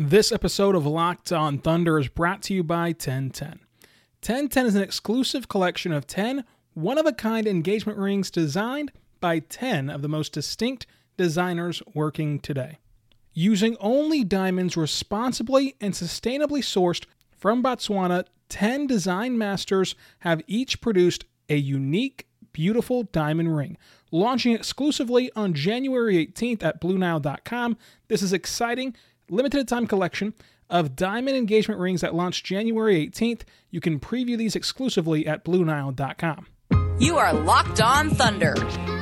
This episode of Locked On Thunder is brought to you by 1010. 1010 is an exclusive collection of 10 one of a kind engagement rings designed by 10 of the most distinct designers working today. Using only diamonds responsibly and sustainably sourced from Botswana, 10 design masters have each produced a unique, beautiful diamond ring. Launching exclusively on January 18th at BlueNile.com, this is exciting, limited time collection of diamond engagement rings that launch January 18th. You can preview these exclusively at BlueNile.com. You are Locked On Thunder,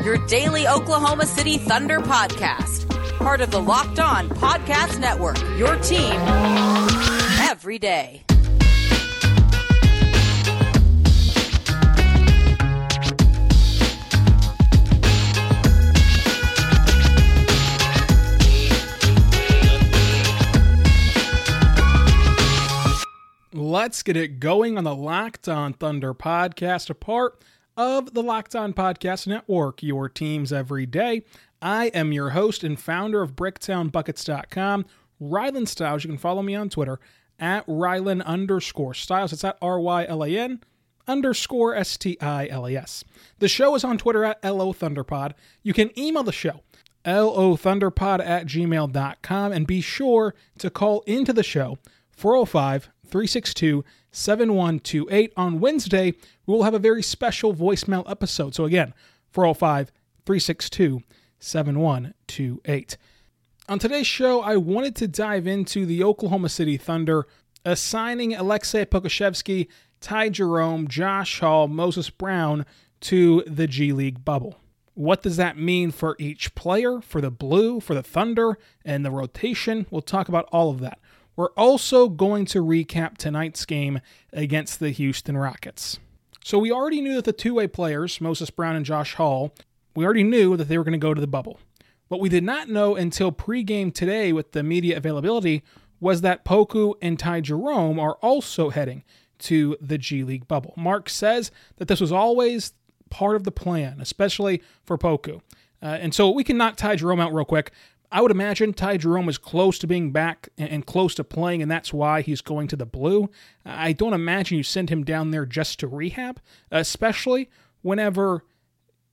your daily Oklahoma City Thunder podcast. Part of the Locked On Podcast Network, your team every day. Let's get it going on the Locked On Thunder podcast, a part of the Locked On Podcast Network, your teams every day. I am your host and founder of BricktownBuckets.com, Rylan Stiles. You can follow me on Twitter at Rylan underscore Stiles. It's at R Y L A N underscore S T I L A S. The show is on Twitter at LO Thunderpod. You can email the show, LOThunderpod at gmail.com, and be sure to call into the show 405 362 7128. On Wednesday, we will have a very special voicemail episode. So again, 405 362 7128. On today's show, I wanted to dive into the Oklahoma City Thunder assigning Aleksej Pokusevski, Ty Jerome, Josh Hall, Moses Brown to the G League bubble. What does that mean for each player, for the Blue, for the Thunder, and the rotation? We'll talk about all of that. We're also going to recap tonight's game against the Houston Rockets. So we already knew that the two-way players, Moses Brown and Josh Hall, we already knew that they were going to go to the bubble. What we did not know until pregame today with the media availability was that Poku and Ty Jerome are also heading to the G League bubble. Mark says that this was always part of the plan, especially for Poku. Uh, and so we can knock Ty Jerome out real quick. I would imagine Ty Jerome is close to being back and close to playing, and that's why he's going to the blue. I don't imagine you send him down there just to rehab, especially whenever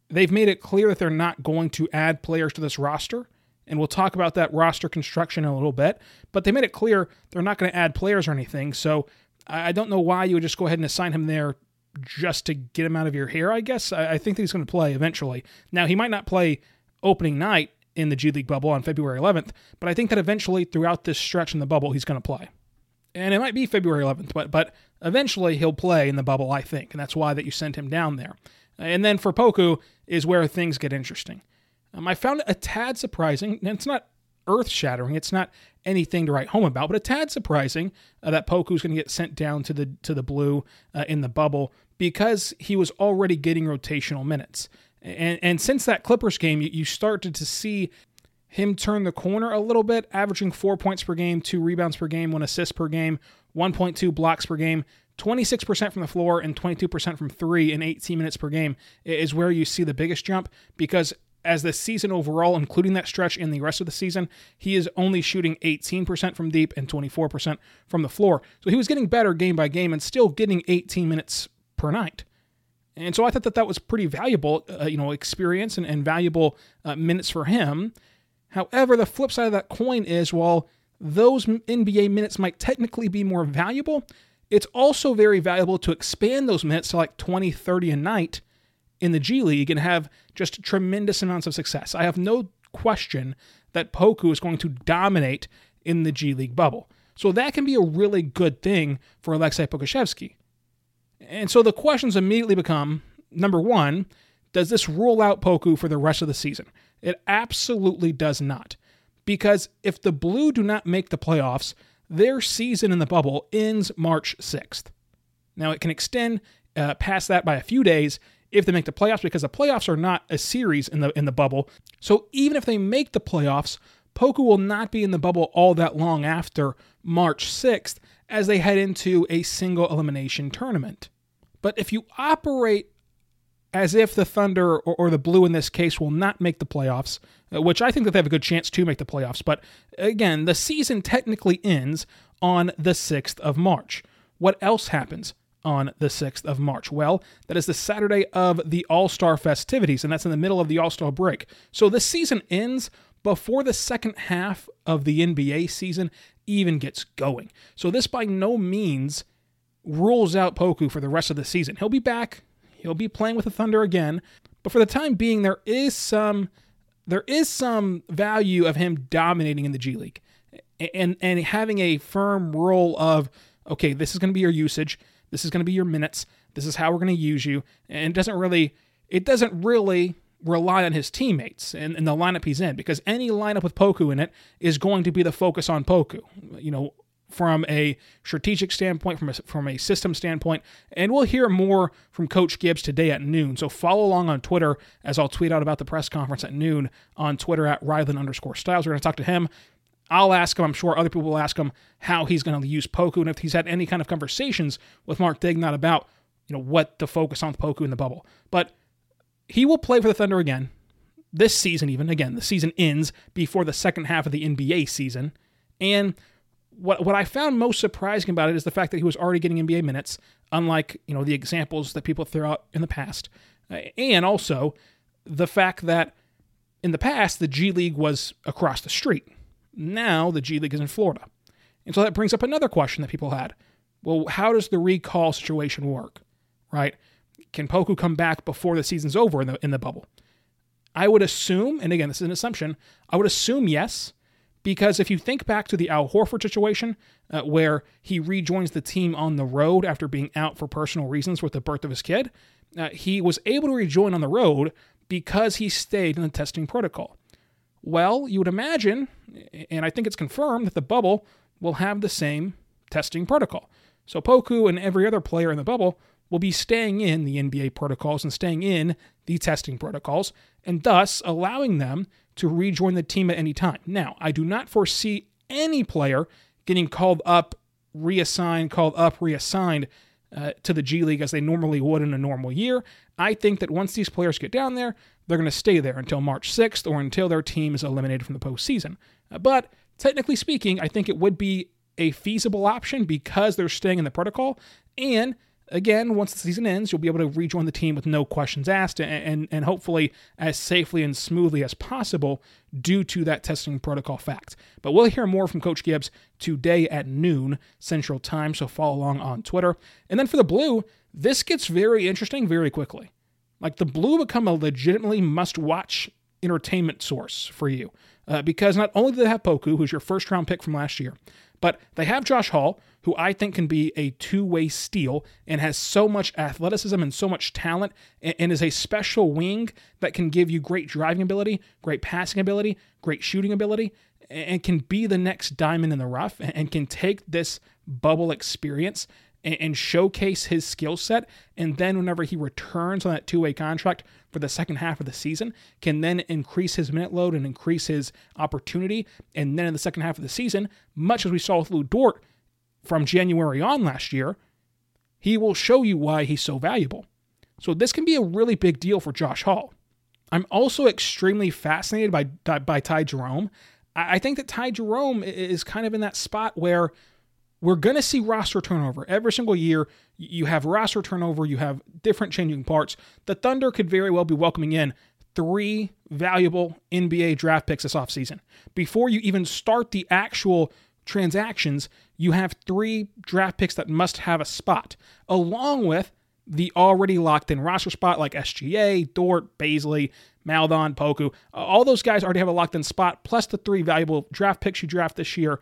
they've made it clear that they're not going to add players to this roster. And we'll talk about that roster construction in a little bit. But they made it clear they're not going to add players or anything. So I don't know why you would just go ahead and assign him there just to get him out of your hair, I guess. I think that he's going to play eventually. Now, he might not play opening night in the G League bubble on February 11th, but I think that eventually throughout this stretch in the bubble, he's going to play. And it might be February 11th, but but eventually he'll play in the bubble, I think, and that's why that you sent him down there. And then for Poku is where things get interesting. Um, I found it a tad surprising, and it's not earth shattering. It's not anything to write home about, but a tad surprising uh, that Poku's going to get sent down to the to the blue uh, in the bubble because he was already getting rotational minutes. And, and since that Clippers game, you, you started to see him turn the corner a little bit, averaging four points per game, two rebounds per game, one assist per game, 1.2 blocks per game. 26% from the floor and 22% from three in 18 minutes per game is where you see the biggest jump because as the season overall, including that stretch in the rest of the season, he is only shooting 18% from deep and 24% from the floor. So he was getting better game by game and still getting 18 minutes per night. And so I thought that that was pretty valuable, uh, you know, experience and, and valuable uh, minutes for him. However, the flip side of that coin is while those NBA minutes might technically be more valuable, it's also very valuable to expand those minutes to like 20, 30 a night in the G League and have just tremendous amounts of success. I have no question that Poku is going to dominate in the G League bubble. So that can be a really good thing for Aleksej Pokusevski. And so the questions immediately become number one, does this rule out Poku for the rest of the season? It absolutely does not. Because if the Blue do not make the playoffs, their season in the bubble ends March 6th. Now, it can extend uh, past that by a few days if they make the playoffs because the playoffs are not a series in the in the bubble. So even if they make the playoffs, Poku will not be in the bubble all that long after March 6th as they head into a single elimination tournament. But if you operate as if the Thunder or, or, the Blue in this case will not make the playoffs, uh, which I think that they have a good chance to make the playoffs. But again, the season technically ends on the 6th of March. What else happens on the 6th of March? Well, that is the Saturday of the All Star festivities, and that's in the middle of the All Star break. So the season ends before the second half of the NBA season even gets going. So this by no means rules out Poku for the rest of the season. He'll be back, he'll be playing with the Thunder again, but for the time being there is some there is some value of him dominating in the G League and and having a firm role of okay, this is going to be your usage, this is going to be your minutes, this is how we're going to use you, and it doesn't really it doesn't really rely on his teammates and, and the lineup he's in because any lineup with Poku in it is going to be the focus on Poku. You know, from a strategic standpoint, from a, from a system standpoint. And we'll hear more from Coach Gibbs today at noon. So follow along on Twitter as I'll tweet out about the press conference at noon on Twitter at Rylan underscore Stiles. We're going to talk to him. I'll ask him, I'm sure other people will ask him how he's going to use Poku and if he's had any kind of conversations with Mark Daigneault about, you know, what to focus on with Poku in the bubble. But he will play for the Thunder again this season, even. Again, the season ends before the second half of the NBA season. And what what I found most surprising about it is the fact that he was already getting NBA minutes, unlike you know the examples that people throw out in the past, uh, and also the fact that in the past the G League was across the street. Now the G League is in Florida, and so that brings up another question that people had: Well, how does the recall situation work? Right? Can Poku come back before the season's over in the in the bubble? I would assume, and again, this is an assumption, I would assume yes, because if you think back to the Al Horford situation, uh, where he rejoins the team on the road after being out for personal reasons with the birth of his kid, uh, he was able to rejoin on the road because he stayed in the testing protocol. Well, you would imagine, and I think it's confirmed, that the bubble will have the same testing protocol. So Poku and every other player in the bubble will be staying in the NBA protocols and staying in the testing protocols, and thus allowing them to rejoin the team at any time. Now, I do not foresee any player getting called up, reassigned, called up, reassigned uh, to the G League as they normally would in a normal year. I think that once these players get down there, they're going to stay there until March 6th or until their team is eliminated from the postseason. Uh, but technically speaking, I think it would be a feasible option because they're staying in the protocol and again, once the season ends, you'll be able to rejoin the team with no questions asked and, and, and hopefully as safely and smoothly as possible due to that testing protocol fact. But we'll hear more from Coach Gibbs today at noon Central Time, so follow along on Twitter. And then for the Blue, this gets very interesting very quickly. Like the Blue become a legitimately must watch entertainment source for you. Uh, because not only do they have Poku, who's your first round pick from last year, but they have Josh Hall, who I think can be a two way steal and has so much athleticism and so much talent and, and, is a special wing that can give you great driving ability, great passing ability, great shooting ability, and can be the next diamond in the rough and can take this bubble experience and, showcase his skill set. And then, whenever he returns on that two way contract for the second half of the season, can then increase his minute load and increase his opportunity. And then in the second half of the season, much as we saw with Lu Dort from January on last year, he will show you why he's so valuable. So, this can be a really big deal for Josh Hall. I'm also extremely fascinated by, by Ty Jerome. I think that Ty Jerome is kind of in that spot where we're going to see roster turnover every single year. You have roster turnover, you have different changing parts. The Thunder could very well be welcoming in three valuable NBA draft picks this offseason. Before you even start the actual transactions, you have three draft picks that must have a spot, along with the already locked in roster spot like SGA, Dort, Bazley, Maledon, Poku. All those guys already have a locked in spot, plus the three valuable draft picks you draft this year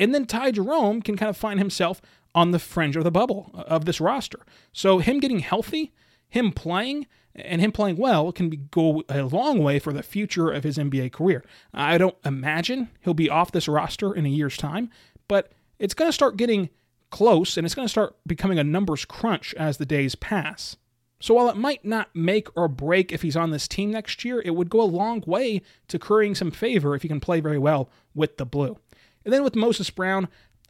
and then Ty Jerome can kind of find himself on the fringe of the bubble uh, of this roster. So him getting healthy, him playing and him playing well can be, go a long way for the future of his NBA career. I don't imagine he'll be off this roster in a year's time, but it's going to start getting close and it's going to start becoming a numbers crunch as the days pass. So while it might not make or break if he's on this team next year, it would go a long way to currying some favor if he can play very well with the blue. And then with Moses Brown,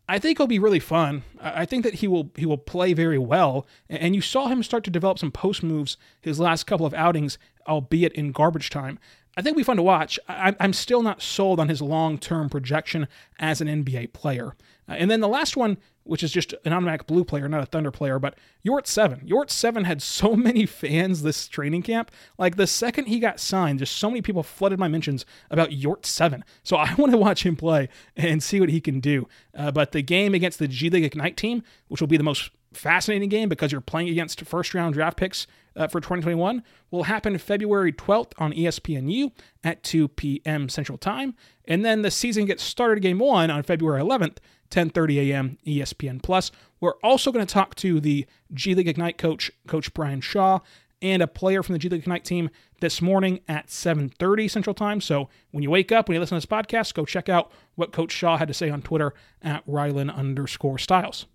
I think he'll be really fun. I think that he will he will play very well, and you saw him start to develop some post moves his last couple of outings, albeit in garbage time. I think be fun to watch. I'm still not sold on his long term projection as an NBA player. And then the last one which is just an automatic blue player, not a Thunder player. But Yort 7. Yort 7 had so many fans this training camp. Like the second he got signed, just so many people flooded my mentions about Yort 7. So I want to watch him play and see what he can do. Uh, but the game against the G League Ignite team, which will be the most fascinating game because you're playing against first round draft picks uh, for 2021 will happen February 12th on ESPNU at 2 p.m. Central Time. And then the season gets started game one on February 11th 10:30 a.m. ESPN Plus. We're also going to talk to the G League Ignite coach, Coach Brian Shaw, and a player from the G League Ignite team this morning at 7:30 Central Time. So when you wake up, when you listen to this podcast, go check out what Coach Shaw had to say on Twitter at Rylan underscore Stiles.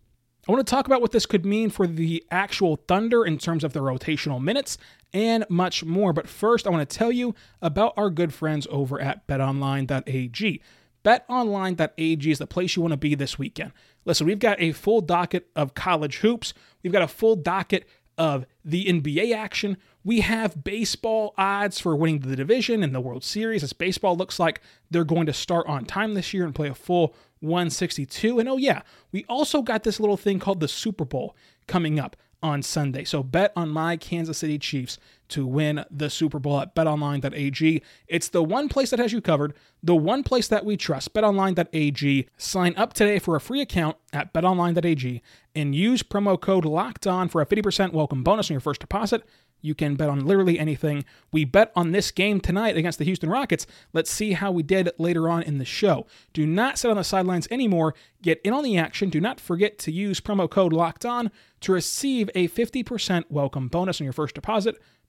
I want to talk about what this could mean for the actual Thunder in terms of their rotational minutes and much more. But first, I want to tell you about our good friends over at betonline.ag. BetOnline.ag is the place you want to be this weekend. Listen, we've got a full docket of college hoops. We've got a full docket of the NBA action. We have baseball odds for winning the division and the World Series, as baseball looks like they're going to start on time this year and play a full 162. And oh, yeah, we also got this little thing called the Super Bowl coming up on Sunday. So bet on my Kansas City Chiefs to win the Super Bowl at betonline.ag. It's the one place that has you covered, the one place that we trust, betonline.ag. Sign up today for a free account at betonline.ag and use promo code LOCKED ON for a 50% welcome bonus on your first deposit. You can bet on literally anything. We bet on this game tonight against the Houston Rockets. Let's see how we did later on in the show. Do not sit on the sidelines anymore. Get in on the action. Do not forget to use promo code LOCKED ON to receive a 50% welcome bonus on your first deposit.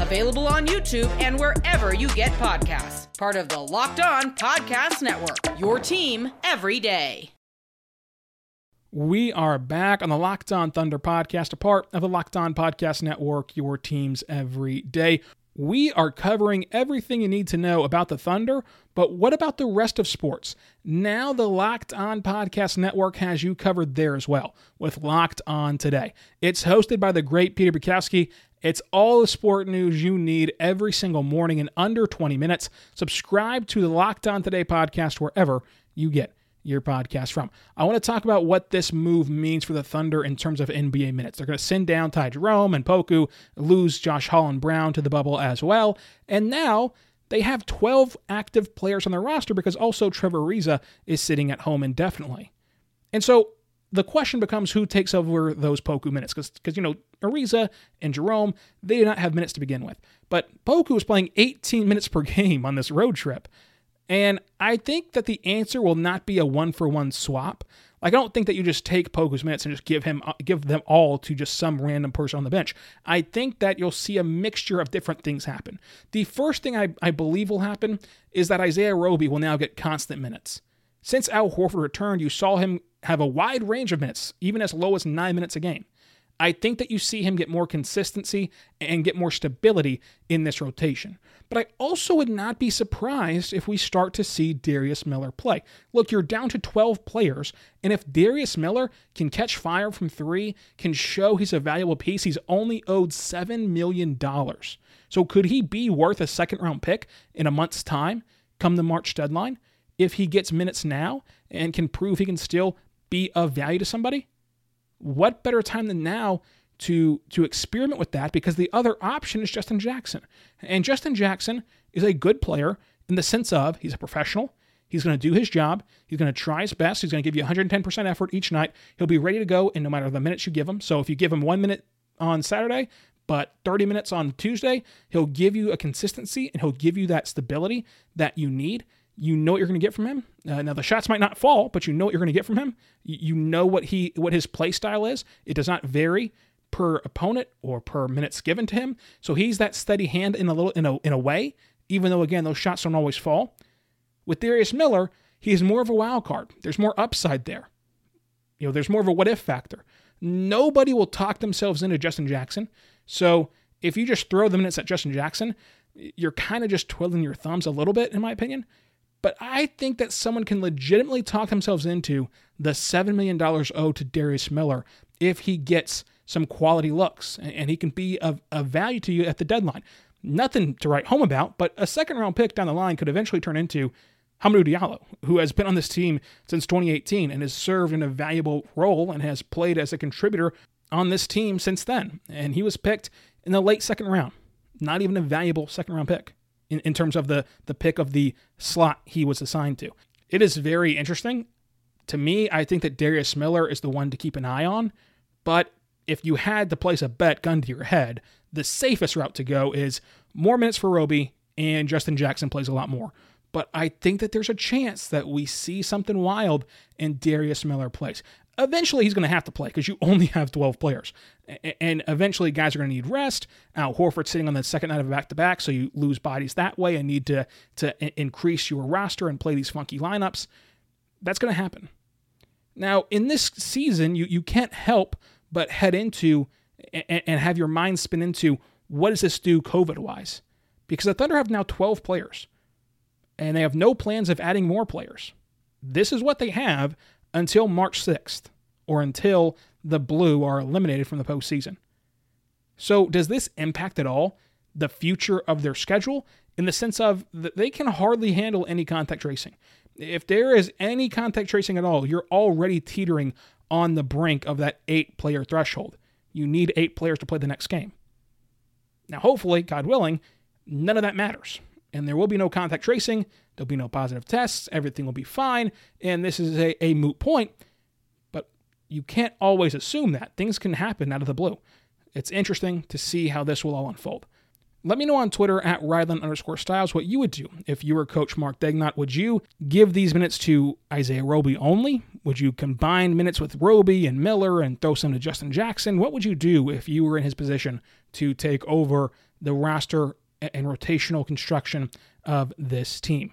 available on YouTube and wherever you get podcasts. Part of the Locked On Podcast Network, your team every day. We are back on the Locked On Thunder podcast, a part of the Locked On Podcast Network, your teams every day. We are covering everything you need to know about the Thunder, but what about the rest of sports? Now, the Locked On Podcast Network has you covered there as well with Locked On Today. It's hosted by the great Peter Bukowski. It's all the sport news you need every single morning in under 20 minutes. Subscribe to the Locked On Today podcast wherever you get your podcast from. I want to talk about what this move means for the Thunder in terms of NBA minutes. They're going to send down Ty Jerome and Poku, lose Josh Hall and Brown to the bubble as well. And now they have 12 active players on their roster because also Trevor Ariza is sitting at home indefinitely. And so the question becomes who takes over those Poku minutes because, you know, Ariza and Jerome, they did not have minutes to begin with. But Poku was playing 18 minutes per game on this road trip. And I think that the answer will not be a one for one swap. Like I don't think that you just take Poku's minutes and just give him uh, give them all to just some random person on the bench. I think that you'll see a mixture of different things happen. The first thing I, I believe will happen is that Isaiah Roby will now get constant minutes. Since Al Horford returned, you saw him have a wide range of minutes, even as low as nine minutes a game. I think that you see him get more consistency and get more stability in this rotation. But I also would not be surprised if we start to see Darius Miller play. Look, you're down to 12 players, and if Darius Miller can catch fire from three, can show he's a valuable piece, he's only owed $7 million. So could he be worth a second round pick in a month's time come the March deadline if he gets minutes now and can prove he can still be of value to somebody? what better time than now to to experiment with that because the other option is Justin Jackson. And Justin Jackson is a good player in the sense of he's a professional. He's going to do his job. He's going to try his best. He's going to give you 110% effort each night. He'll be ready to go in no matter the minutes you give him. So if you give him one minute on Saturday, but 30 minutes on Tuesday, he'll give you a consistency and he'll give you that stability that you need. You know what you're going to get from him. Uh, now the shots might not fall, but you know what you're going to get from him. You, you know what he what his play style is. It does not vary per opponent or per minutes given to him. So he's that steady hand in a little in a in a way, even though again those shots don't always fall. With Darius Miller, he is more of a wild card. There's more upside there. You know, there's more of a what if factor. Nobody will talk themselves into Justin Jackson. So if you just throw the minutes at Justin Jackson, you're kind of just twiddling your thumbs a little bit, in my opinion. But I think that someone can legitimately talk themselves into the $7 million owed to Darius Miller if he gets some quality looks and he can be of, of value to you at the deadline. Nothing to write home about, but a second round pick down the line could eventually turn into Hamidou Diallo, who has been on this team since 2018 and has served in a valuable role and has played as a contributor on this team since then. And he was picked in the late second round, not even a valuable second round pick in, in terms of the, the pick of the slot he was assigned to. It is very interesting. To me, I think that Darius Miller is the one to keep an eye on, but if you had to place a bet gun to your head, the safest route to go is more minutes for Roby and Justin Jackson plays a lot more. But I think that there's a chance that we see something wild and Darius Miller plays. Eventually, he's going to have to play because you only have 12 players. And eventually, guys are going to need rest. Al Horford sitting on the second night of a back to back, so you lose bodies that way and need to, to increase your roster and play these funky lineups. That's going to happen. Now, in this season, you, you can't help but head into and, and have your mind spin into what does this do COVID wise? Because the Thunder have now 12 players and they have no plans of adding more players. This is what they have until March 6th, or until the Blue are eliminated from the postseason. So, does this impact at all the future of their schedule in the sense of that they can hardly handle any contact tracing? If there is any contact tracing at all, you're already teetering on the brink of that eight player threshold. You need eight players to play the next game. Now, hopefully, God willing, none of that matters and there will be no contact tracing. There'll be no positive tests. Everything will be fine. And this is a, a moot point. But you can't always assume that. Things can happen out of the blue. It's interesting to see how this will all unfold. Let me know on Twitter at Rylan underscore Stiles what you would do if you were Coach Mark Daigneault. Would you give these minutes to Isaiah Roby only? Would you combine minutes with Roby and Miller and throw some to Justin Jackson? What would you do if you were in his position to take over the roster and rotational construction of this team.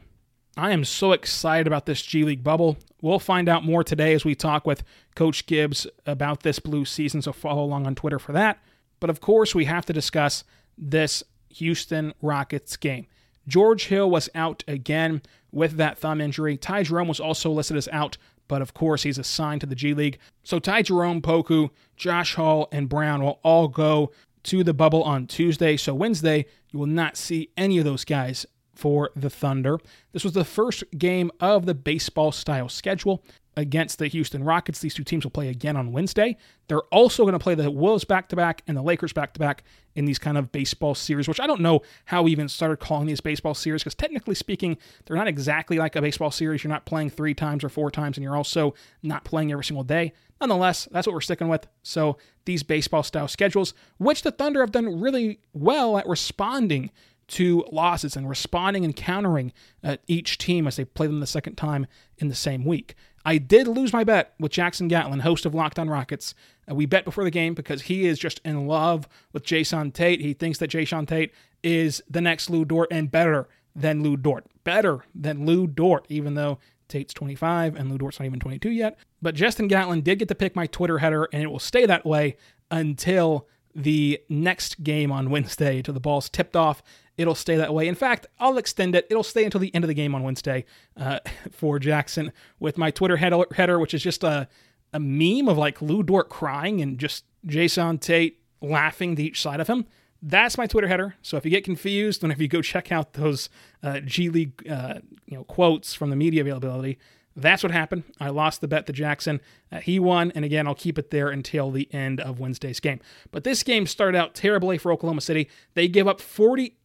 I am so excited about this G League bubble. We'll find out more today as we talk with Coach Gibbs about this blue season, so follow along on Twitter for that. But of course, we have to discuss this Houston Rockets game. George Hill was out again with that thumb injury. Ty Jerome was also listed as out, but of course, he's assigned to the G League. So Ty Jerome, Poku, Josh Hall, and Brown will all go to the bubble on Tuesday. So Wednesday, you will not see any of those guys for the Thunder. This was the first game of the baseball style schedule against the Houston Rockets. These two teams will play again on Wednesday. They're also going to play the Wolves back to back and the Lakers back to back in these kind of baseball series, which I don't know how we even started calling these baseball series because technically speaking, they're not exactly like a baseball series. You're not playing three times or four times, and you're also not playing every single day. Nonetheless, that's what we're sticking with. So these baseball style schedules, which the Thunder have done really well at responding to losses and responding and countering uh, each team as they play them the second time in the same week. I did lose my bet with Jackson Gatlin, host of Locked On Rockets. Uh, we bet before the game because he is just in love with Jae'Sean Tate. He thinks that Jae'Sean Tate is the next Lu Dort and better than Lu Dort. Better than Lu Dort, even though Tate's 25 and Lu Dort's not even 22 yet. But Justin Gatlin did get to pick my Twitter header, and it will stay that way until the next game on Wednesday till the ball's tipped off. It'll stay that way. In fact, I'll extend it. It'll stay until the end of the game on Wednesday uh, for Jackson with my Twitter header, which is just a, a meme of like Lu Dort crying and just Jae'Sean Tate laughing to each side of him. That's my Twitter header. So if you get confused, whenever you go check out those uh, G League uh, you know quotes from the media availability, That's what happened. I lost the bet to Jackson. Uh, he won, and again, I'll keep it there until the end of Wednesday's game. But this game started out terribly for Oklahoma City. They give up 48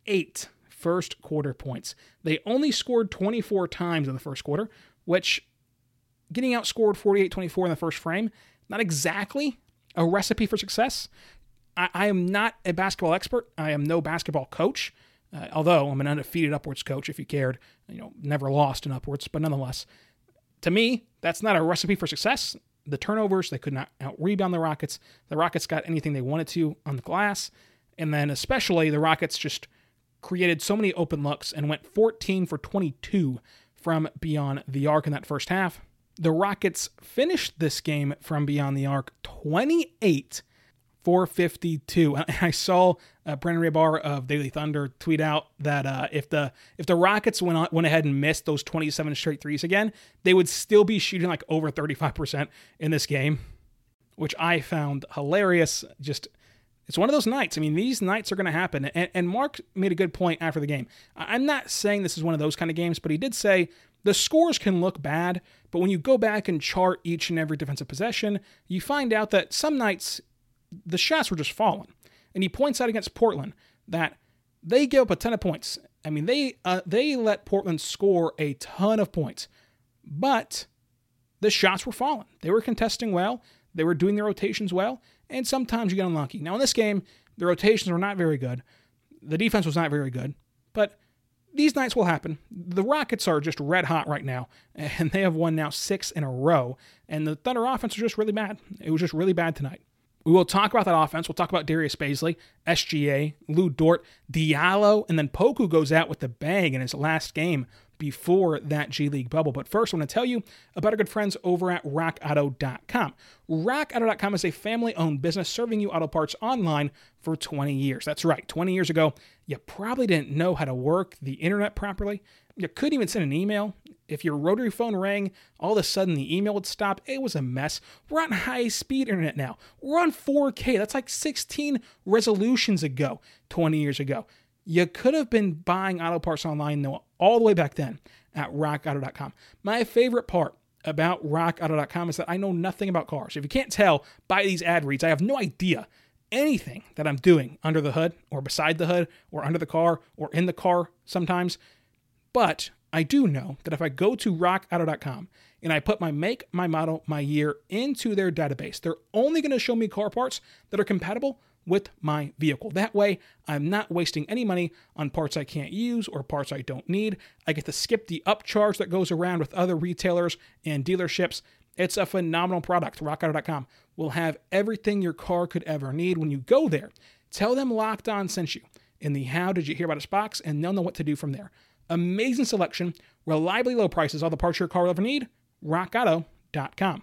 first quarter points. They only scored 24 times in the first quarter, which getting outscored 48 24 in the first frame, not exactly a recipe for success. I, I am not a basketball expert, I am no basketball coach. Uh, although I'm an undefeated upwards coach, if you cared, you know, never lost in upwards, but nonetheless, to me, that's not a recipe for success. The turnovers, they could not out rebound the Rockets. The Rockets got anything they wanted to on the glass. And then, especially, the Rockets just created so many open looks and went 14 for 22 from beyond the arc in that first half. The Rockets finished this game from beyond the arc 28 for 452. I saw uh, Rahbar of Daily Thunder tweet out that uh, if the if the Rockets went on, went ahead and missed those 27 straight threes again, they would still be shooting like over 35% in this game, which I found hilarious. Just it's one of those nights. I mean, these nights are going to happen. And, and Mark made a good point after the game. I'm not saying this is one of those kind of games, but he did say the scores can look bad, but when you go back and chart each and every defensive possession, you find out that some nights the shots were just falling. And he points out against Portland that they gave up a ton of points. I mean, they uh, they let Portland score a ton of points, but the shots were falling. They were contesting well. They were doing their rotations well, and sometimes you get unlucky. Now in this game, the rotations were not very good. The defense was not very good, but these nights will happen. The Rockets are just red hot right now, and they have won now six in a row. And the Thunder offense was just really bad. It was just really bad tonight. We will talk about that offense. We'll talk about Darius Bazley, SGA, Lu Dort, Diallo, and then Poku goes out with the bang in his last game before that G League bubble. But first, I want to tell you about our good friends over at rockauto.com. Rockauto.com is a family owned business serving you auto parts online for 20 years. That's right, 20 years ago, you probably didn't know how to work the internet properly. You couldn't even send an email. If your rotary phone rang, all of a sudden the email would stop. It was a mess. We're on high speed internet now. We're on 4K. That's like 16 resolutions ago, 20 years ago. You could have been buying auto parts online though all the way back then at rockauto.com. My favorite part about rockauto.com is that I know nothing about cars. If you can't tell by these ad reads, I have no idea anything that I'm doing under the hood or beside the hood or under the car or in the car sometimes. But I do know that if I go to rockauto.com and I put my make, my model, my year into their database, they're only going to show me car parts that are compatible with my vehicle. That way, I'm not wasting any money on parts I can't use or parts I don't need. I get to skip the upcharge that goes around with other retailers and dealerships. It's a phenomenal product. RockAuto.com will have everything your car could ever need when you go there. Tell them Locked On sent you in the How Did You Hear About Us box, and they'll know what to do from there. Amazing selection, reliably low prices, all the parts your car will ever need. RockAuto.com.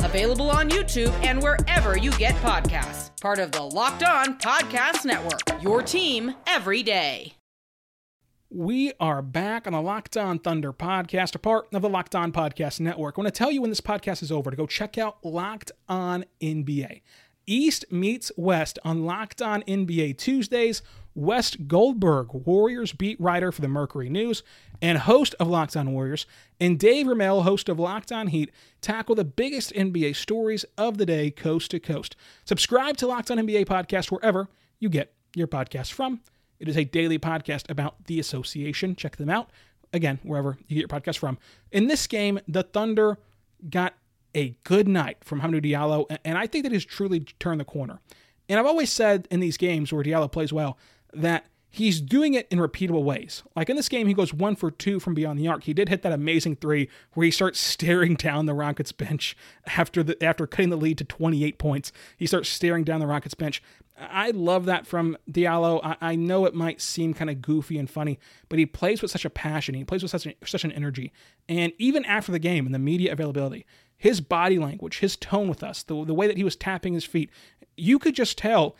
available on YouTube and wherever you get podcasts. Part of the Locked On Podcast Network, your team every day. We are back on the Locked On Thunder podcast, a part of the Locked On Podcast Network. I want to tell you when this podcast is over to go check out Locked On NBA. East meets West on Locked On NBA Tuesdays. Wes Goldberg, Warriors beat writer for the Mercury News and host of Locked On Warriors, and Dave Ramel, host of Locked On Heat, tackle the biggest NBA stories of the day coast to coast. Subscribe to Locked On NBA podcast wherever you get your podcast from. It is a daily podcast about the association. Check them out. Again, wherever you get your podcast from. In this game, the Thunder got a good night from Hamidou Diallo, and I think that he's truly turned the corner. And I've always said in these games where Diallo plays well that he's doing it in repeatable ways. Like in this game, he goes one for two from beyond the arc. He did hit that amazing three where he starts staring down the Rockets bench after the after cutting the lead to 28 points. He starts staring down the Rockets bench. I love that from Diallo. I, I know it might seem kind of goofy and funny, but he plays with such a passion. He plays with such, a, such an energy. And even after the game and the media availability, his body language, his tone with us, the, the way that he was tapping his feet, you could just tell,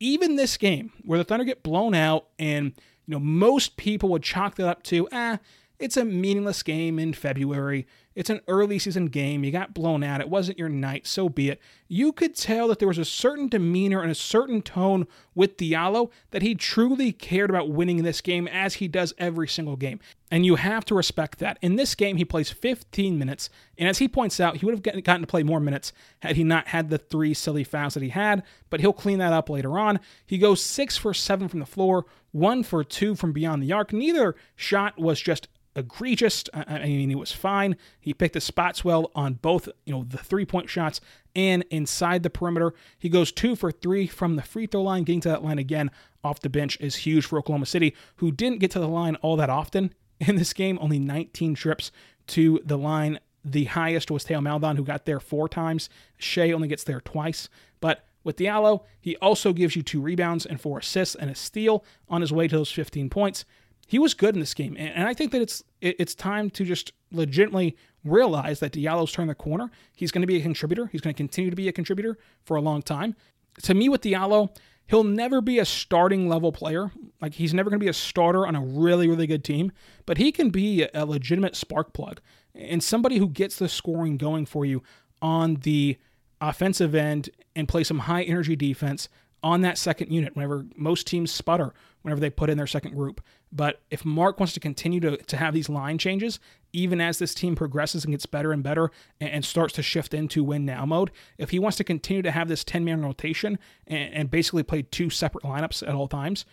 even this game where the Thunder get blown out and you know most people would chalk that up to, ah, it's a meaningless game in February. It's an early season game. You got blown out. It wasn't your night. So be it. You could tell that there was a certain demeanor and a certain tone with Diallo that he truly cared about winning this game as he does every single game. And you have to respect that. In this game, he plays 15 minutes. And as he points out, he would have gotten to play more minutes had he not had the three silly fouls that he had, but he'll clean that up later on. He goes six for seven from the floor, one for two from beyond the arc. Neither shot was just egregious. I mean, he was fine. He picked the spots well on both, you know, the three point shots and inside the perimeter. He goes two for three from the free throw line. Getting to that line again off the bench is huge for Oklahoma City, who didn't get to the line all that often in this game. Only 19 trips to the line. The highest was Theo Maledon, who got there four times. Shai only gets there twice. But with Diallo, he also gives you two rebounds and four assists and a steal on his way to those 15 points he was good in this game, and I think that it's it's time to just legitimately realize that Diallo's turned the corner. He's going to be a contributor. He's going to continue to be a contributor for a long time. To me, with Diallo, he'll never be a starting level player. Like he's never going to be a starter on a really really good team, but he can be a legitimate spark plug and somebody who gets the scoring going for you on the offensive end and play some high energy defense on that second unit whenever most teams sputter whenever they put in their second group. But if Mark wants to continue to, to have these line changes, even as this team progresses and gets better and better and, and starts to shift into win now mode, if he wants to continue to have this 10 man rotation and, and basically play two separate lineups at all times,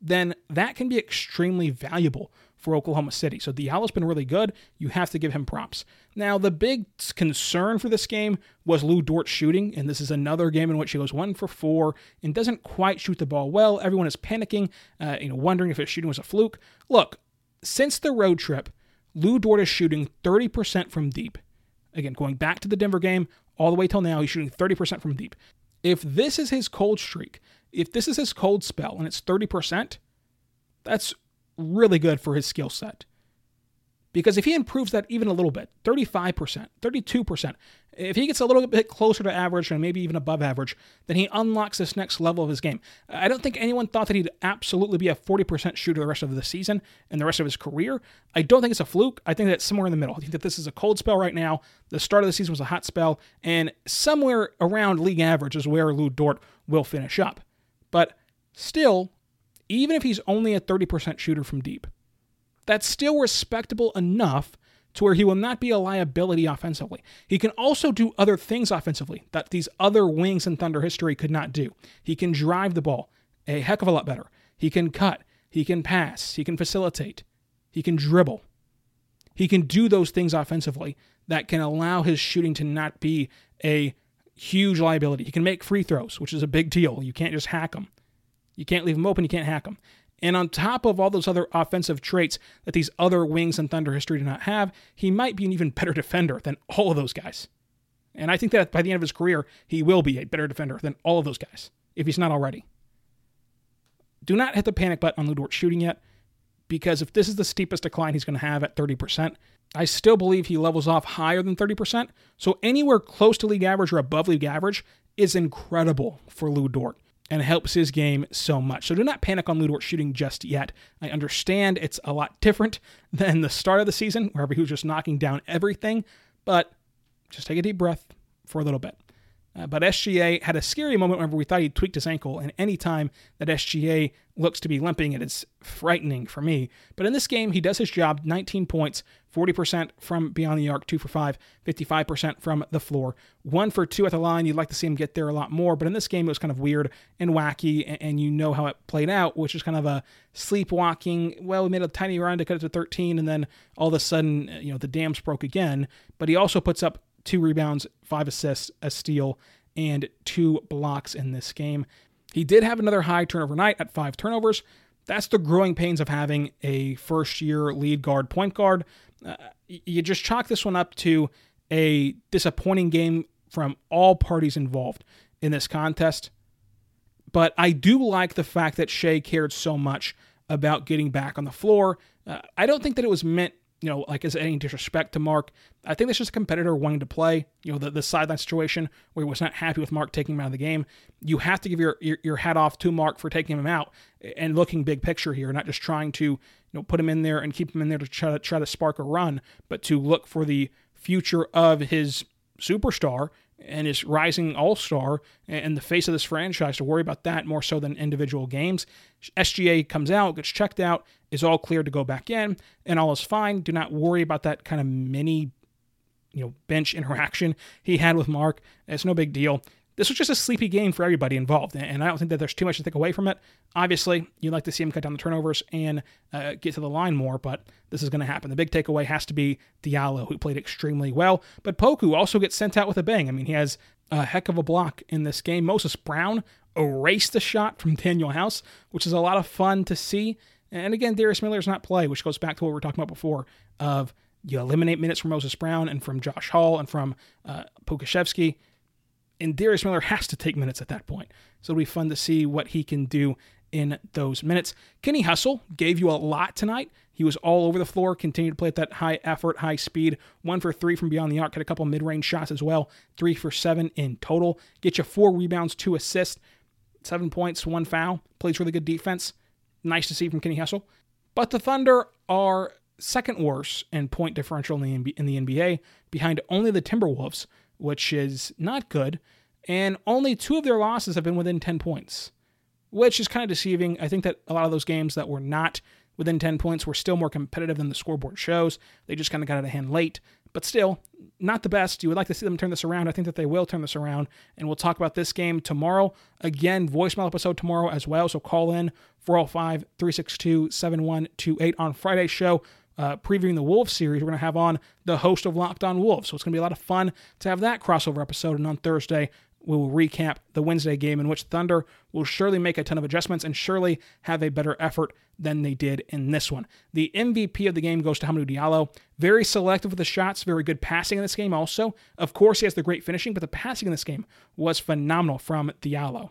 then that can be extremely valuable for Oklahoma City. So Diallo's been really good. You have to give him props. Now, the big concern for this game was Lu Dort shooting, and this is another game in which he goes one for four and doesn't quite shoot the ball well. Everyone is panicking, uh, you know, wondering if his shooting was a fluke. Look, since the road trip, Lu Dort is shooting 30% from deep. Again, going back to the Denver game, all the way till now, he's shooting 30% from deep. If this is his cold streak, if this is his cold spell and it's 30%, that's really good for his skill set. Because if he improves that even a little bit, 35%, 32%, if he gets a little bit closer to average and maybe even above average, then he unlocks this next level of his game. I don't think anyone thought that he'd absolutely be a 40% shooter the rest of the season and the rest of his career. I don't think it's a fluke. I think that's somewhere in the middle. I think that this is a cold spell right now. The start of the season was a hot spell, and somewhere around league average is where Lu Dort will finish up. But still, even if he's only a 30% shooter from deep. That's still respectable enough to where he will not be a liability offensively. He can also do other things offensively that these other wings in Thunder history could not do. He can drive the ball a heck of a lot better. He can cut, he can pass, he can facilitate, he can dribble. He can do those things offensively that can allow his shooting to not be a huge liability. He can make free throws, which is a big deal. You can't just hack them. You can't leave them open, you can't hack them. And on top of all those other offensive traits that these other wings in Thunder history do not have, he might be an even better defender than all of those guys. And I think that by the end of his career, he will be a better defender than all of those guys, if he's not already. Do not hit the panic button on Lu Dort shooting yet, because if this is the steepest decline he's going to have at 30%, I still believe he levels off higher than 30%. So anywhere close to league average or above league average is incredible for Lu Dort and helps his game so much. So do not panic on Lu Dort shooting just yet. I understand it's a lot different than the start of the season, where he was just knocking down everything, but just take a deep breath for a little bit. Uh, but SGA had a scary moment whenever we thought he tweaked his ankle, and anytime that SGA looks to be limping, it is frightening for me. But in this game, he does his job 19 points, 40% from beyond the arc, 2 for 5, 55% from the floor, 1 for 2 at the line. You'd like to see him get there a lot more, but in this game, it was kind of weird and wacky, and, and you know how it played out, which is kind of a sleepwalking. Well, we made a tiny run to cut it to 13, and then all of a sudden, you know, the dams broke again. But he also puts up two rebounds, five assists, a steal, and two blocks in this game. He did have another high turnover night at five turnovers. That's the growing pains of having a first year lead guard point guard. Uh, you just chalk this one up to a disappointing game from all parties involved in this contest. But I do like the fact that Shai cared so much about getting back on the floor. Uh, I don't think that it was meant you know, like is any disrespect to Mark. I think that's just a competitor wanting to play. You know, the, the sideline situation where he was not happy with Mark taking him out of the game. You have to give your, your, your hat off to Mark for taking him out and looking big picture here, not just trying to you know put him in there and keep him in there to try to try to spark a run, but to look for the future of his superstar and his rising all star and the face of this franchise to worry about that more so than individual games. SGA comes out, gets checked out, is all cleared to go back in, and all is fine. Do not worry about that kind of mini, you know, bench interaction he had with Mark. It's no big deal this was just a sleepy game for everybody involved, and I don't think that there's too much to take away from it. Obviously, you'd like to see him cut down the turnovers and uh, get to the line more, but this is going to happen. The big takeaway has to be Diallo, who played extremely well, but Poku also gets sent out with a bang. I mean, he has a heck of a block in this game. Moses Brown erased the shot from Danuel House, which is a lot of fun to see. And again, Darius Miller's not play, which goes back to what we were talking about before of you eliminate minutes from Moses Brown and from Josh Hall and from uh, Pokusevski and Darius Miller has to take minutes at that point. So it'll be fun to see what he can do in those minutes. Kenny Hustle gave you a lot tonight. He was all over the floor, continued to play at that high effort, high speed. One for three from beyond the arc, had a couple mid range shots as well. Three for seven in total. Get you four rebounds, two assists, seven points, one foul. Plays really good defense. Nice to see from Kenny Hustle. But the Thunder are second worst in point differential in the, in the NBA, behind only the Timberwolves, which is not good. And only two of their losses have been within 10 points, which is kind of deceiving. I think that a lot of those games that were not within 10 points were still more competitive than the scoreboard shows. They just kind of got out of hand late, but still not the best. You would like to see them turn this around. I think that they will turn this around, and we'll talk about this game tomorrow. Again, voicemail episode tomorrow as well, so call in 405 362 7128 on Friday's show uh, previewing the Wolves series, we're going to have on the host of Locked On Wolves. So it's going to be a lot of fun to have that crossover episode. And on Thursday, we will recap the Wednesday game in which Thunder will surely make a ton of adjustments and surely have a better effort than they did in this one. The MVP of the game goes to Hamidou Diallo. Very selective with the shots, very good passing in this game also. Of course, he has the great finishing, but the passing in this game was phenomenal from Diallo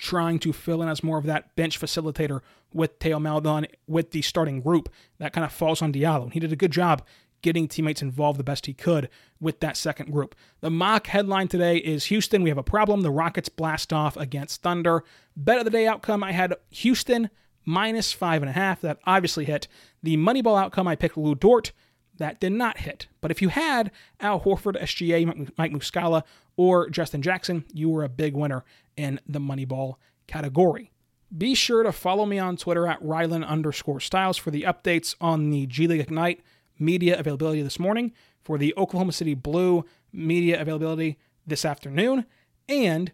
trying to fill in as more of that bench facilitator with Theo Maledon with the starting group. That kind of falls on Diallo. He did a good job getting teammates involved the best he could with that second group. The mock headline today is Houston, we have a problem. The Rockets blast off against Thunder. Bet of the day outcome, I had Houston minus five and a half. That obviously hit. The Moneyball outcome, I picked Lu Dort. That did not hit. But if you had Al Horford, SGA, Mike Muscala, or Justin Jackson, you were a big winner in the Moneyball category. Be sure to follow me on Twitter at Rylan underscore Stiles for the updates on the G League Ignite media availability this morning, for the Oklahoma City Blue media availability this afternoon, and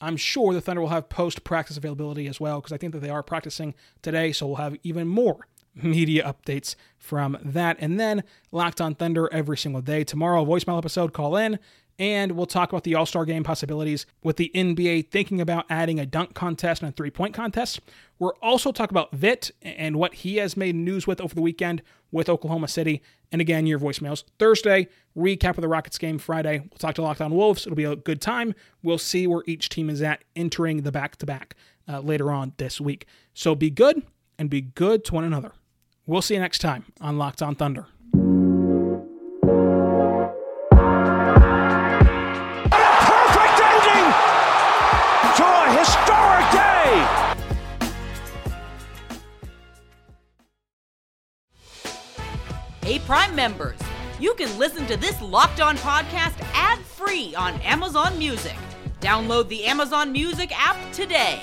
I'm sure the Thunder will have post practice availability as well because I think that they are practicing today, so we'll have even more media updates from that. And then Locked on Thunder every single day. Tomorrow, voicemail episode, call in. And we'll talk about the All Star game possibilities with the NBA thinking about adding a dunk contest and a three point contest. We're also talking about Vit and what he has made news with over the weekend with Oklahoma City. And again, your voicemails. Thursday, recap of the Rockets game. Friday, we'll talk to Locked On Wolves. It'll be a good time. We'll see where each team is at entering the back to back later on this week. So be good and be good to one another. We'll see you next time on Locked On Thunder. perfect ending to a historic day. Hey, Prime members, you can listen to this locked on podcast ad free on Amazon Music. Download the Amazon Music app today.